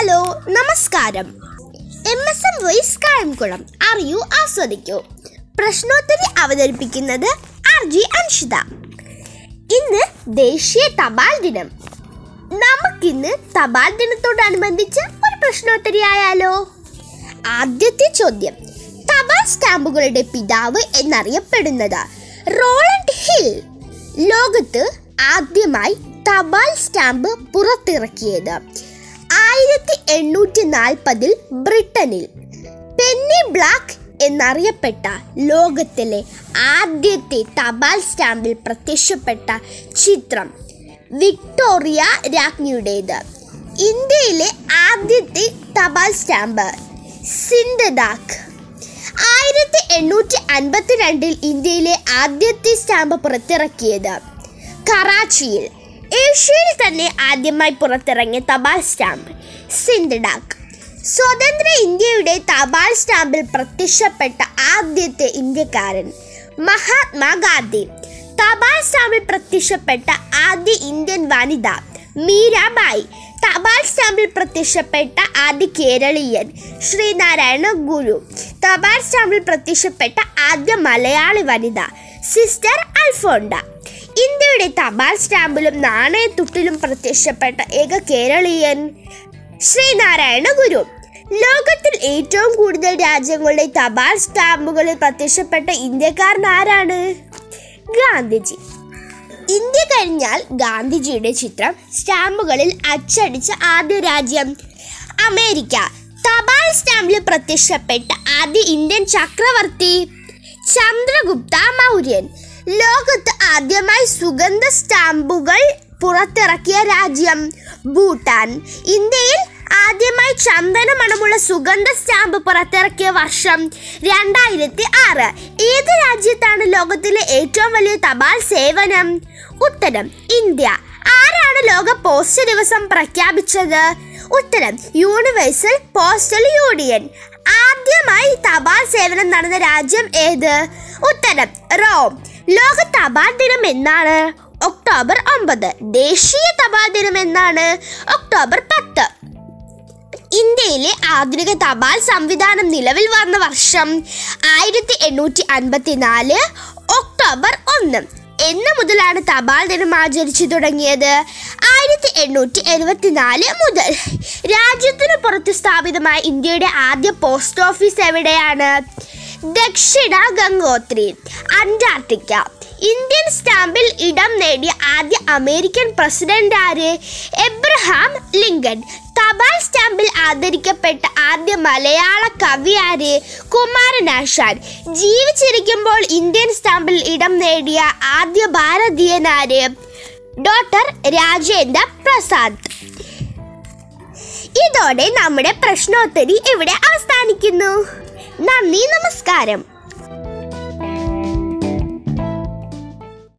Hello നമസ്കാരം. M S M voice Kayamkulam. അറിയൂ ആസ്വദിക്കൂ. പ്രശ്നോത്തരി അവതരിപ്പിക്കുന്നത് ആർ ജി അൻഷിത. ഇന്ന് ദേശീയ തപാൽ ദിനം. നമുക്കിന്ന് തപാൽ ദിനത്തോടനുബന്ധിച്ച് ഒരു പ്രശ്നോത്തരി ആയാലോ? ആദ്യത്തെ ചോദ്യം. തപാൽ സ്റ്റാമ്പുകളുടെ പിതാവ് എന്നറിയപ്പെടുന്നത് റോളണ്ട് ഹിൽ. ലോകത്ത് ആദ്യമായി തപാൽ സ്റ്റാമ്പ് പുറത്തിറക്കിയത്. ആയിരത്തി എണ്ണൂറ്റി നാൽപ്പതിൽ ബ്രിട്ടനിൽ. പെന്നി ബ്ലാക്ക് എന്നറിയപ്പെട്ട ലോകത്തിലെ ആദ്യത്തെ തപാൽ സ്റ്റാമ്പിൽ പ്രത്യക്ഷപ്പെട്ട ചിത്രം വിക്ടോറിയ രാജ്ഞിയുടേത്. ഇന്ത്യയിലെ ആദ്യത്തെ തപാൽ സ്റ്റാമ്പ് സിൻഡദാക്ക് ആയിരത്തി എണ്ണൂറ്റി അൻപത്തിരണ്ടിൽ ഇന്ത്യയിലെ ആദ്യത്തെ സ്റ്റാമ്പ് പുറത്തിറക്കിയത് കറാച്ചിയിൽ. ഏഷ്യയിൽ തന്നെ ആദ്യമായി പുറത്തിറങ്ങിയ തപാൽ സ്റ്റാമ്പ്. സിൻഡഡാക്ക് സ്വതന്ത്ര ഇന്ത്യയുടെ തപാൽ സ്റ്റാമ്പിൽ പ്രത്യക്ഷപ്പെട്ട ആദ്യത്തെ ഇന്ത്യക്കാരൻ മഹാത്മാഗാന്ധി തപാൽ സ്റ്റാമ്പിൽ പ്രത്യക്ഷപ്പെട്ട ആദ്യ ഇന്ത്യൻ വനിത മീരാബായി. തപാൽ സ്റ്റാമ്പിൽ പ്രത്യക്ഷപ്പെട്ട ആദ്യ കേരളീയൻ ശ്രീനാരായണ ഗുരു. തപാൽ സ്റ്റാമ്പിൽ പ്രത്യക്ഷപ്പെട്ട ആദ്യ മലയാളി വനിത സിസ്റ്റർ അൽഫോണ്ട. ഇന്ത്യയുടെ തപാൽ സ്റ്റാമ്പിലും നാണയത്തുട്ടിലും പ്രത്യക്ഷപ്പെട്ട ഏക കേരളീയൻ ശ്രീനാരായണ ഗുരു. ലോകത്തിൽ ഏറ്റവും കൂടുതൽ രാജ്യങ്ങളുടെ തപാൽ സ്റ്റാമ്പുകളിൽ പ്രത്യക്ഷപ്പെട്ട ഇന്ത്യക്കാരൻ ആരാണ്? ഗാന്ധിജി. ഇന്ത്യ കഴിഞ്ഞാൽ ഗാന്ധിജിയുടെ ചിത്രം സ്റ്റാമ്പുകളിൽ അച്ചടിച്ച ആദ്യ രാജ്യം അമേരിക്ക. തപാൽ സ്റ്റാമ്പിൽ പ്രത്യക്ഷപ്പെട്ട ആദ്യ ഇന്ത്യൻ ചക്രവർത്തി ചന്ദ്രഗുപ്ത മൗര്യൻ. ലോകത്ത് ആദ്യമായി സുഗന്ധ സ്റ്റാമ്പുകൾ പുറത്തിറക്കിയ രാജ്യം ഭൂട്ടാൻ. ഇന്ത്യയിൽ ആദ്യമായി ചന്ദനമണമുള്ള സുഗന്ധ സ്റ്റാമ്പ് പുറത്തിറക്കിയ വർഷം രണ്ടായിരത്തി ആറ് ഏത് രാജ്യത്താണ് ലോകത്തിലെ ഏറ്റവും വലിയ തപാൽ സേവനം? ഉത്തരം ഇന്ത്യ. ആരാണ് ലോക പോസ്റ്റ് ദിവസം പ്രഖ്യാപിച്ചത്? ഉത്തരം യൂണിവേഴ്സൽ പോസ്റ്റൽ യൂണിയൻ. ആദ്യമായി തപാൽ സേവനം നടന്ന രാജ്യം ഏത്? ഉത്തരം റോം. ലോക തപാൽ ദിനം എന്നാണ്. ഒക്ടോബർ ഒമ്പത്. ദേശീയ തപാൽ ദിനം എന്നാണ്. ഒക്ടോബർ പത്ത്. ഇന്ത്യയിലെ ആധുനിക തപാൽ സംവിധാനം നിലവിൽ വന്ന വർഷം ആയിരത്തി എണ്ണൂറ്റി അൻപത്തി നാല് ഒക്ടോബർ ഒന്ന്. എന്ന് മുതലാണ് തപാൽ ദിനം ആചരിച്ചു തുടങ്ങിയത്. ആയിരത്തി എണ്ണൂറ്റി എഴുപത്തിനാല് മുതൽ രാജ്യത്തിന് പുറത്ത് സ്ഥാപിതമായ ഇന്ത്യയുടെ ആദ്യ പോസ്റ്റ് ഓഫീസ് എവിടെയാണ്? ദക്ഷിണ ഗംഗോത്രി അന്റാർട്ടിക്ക. ഇന്ത്യൻ സ്റ്റാമ്പിൽ ഇടം നേടിയ ആദ്യ അമേരിക്കൻ പ്രസിഡന്റ് ആര് എബ്രഹാം ലിങ്കൺ തപാൽ സ്റ്റാമ്പിൽ ആദരിക്കപ്പെട്ട ആദ്യ മലയാള കവിയാര് കുമാരനാശാൻ ജീവിച്ചിരിക്കുമ്പോൾ ഇന്ത്യൻ സ്റ്റാമ്പിൽ ഇടം നേടിയ ആദ്യ ഭാരതീയനാര് ഡോക്ടർ രാജേന്ദ്ര പ്രസാദ്. ഇതോടെ നമ്മുടെ പ്രശ്നോത്തരി ഇവിടെ അവസാനിക്കുന്നു. നന്ദി നമസ്കാരം.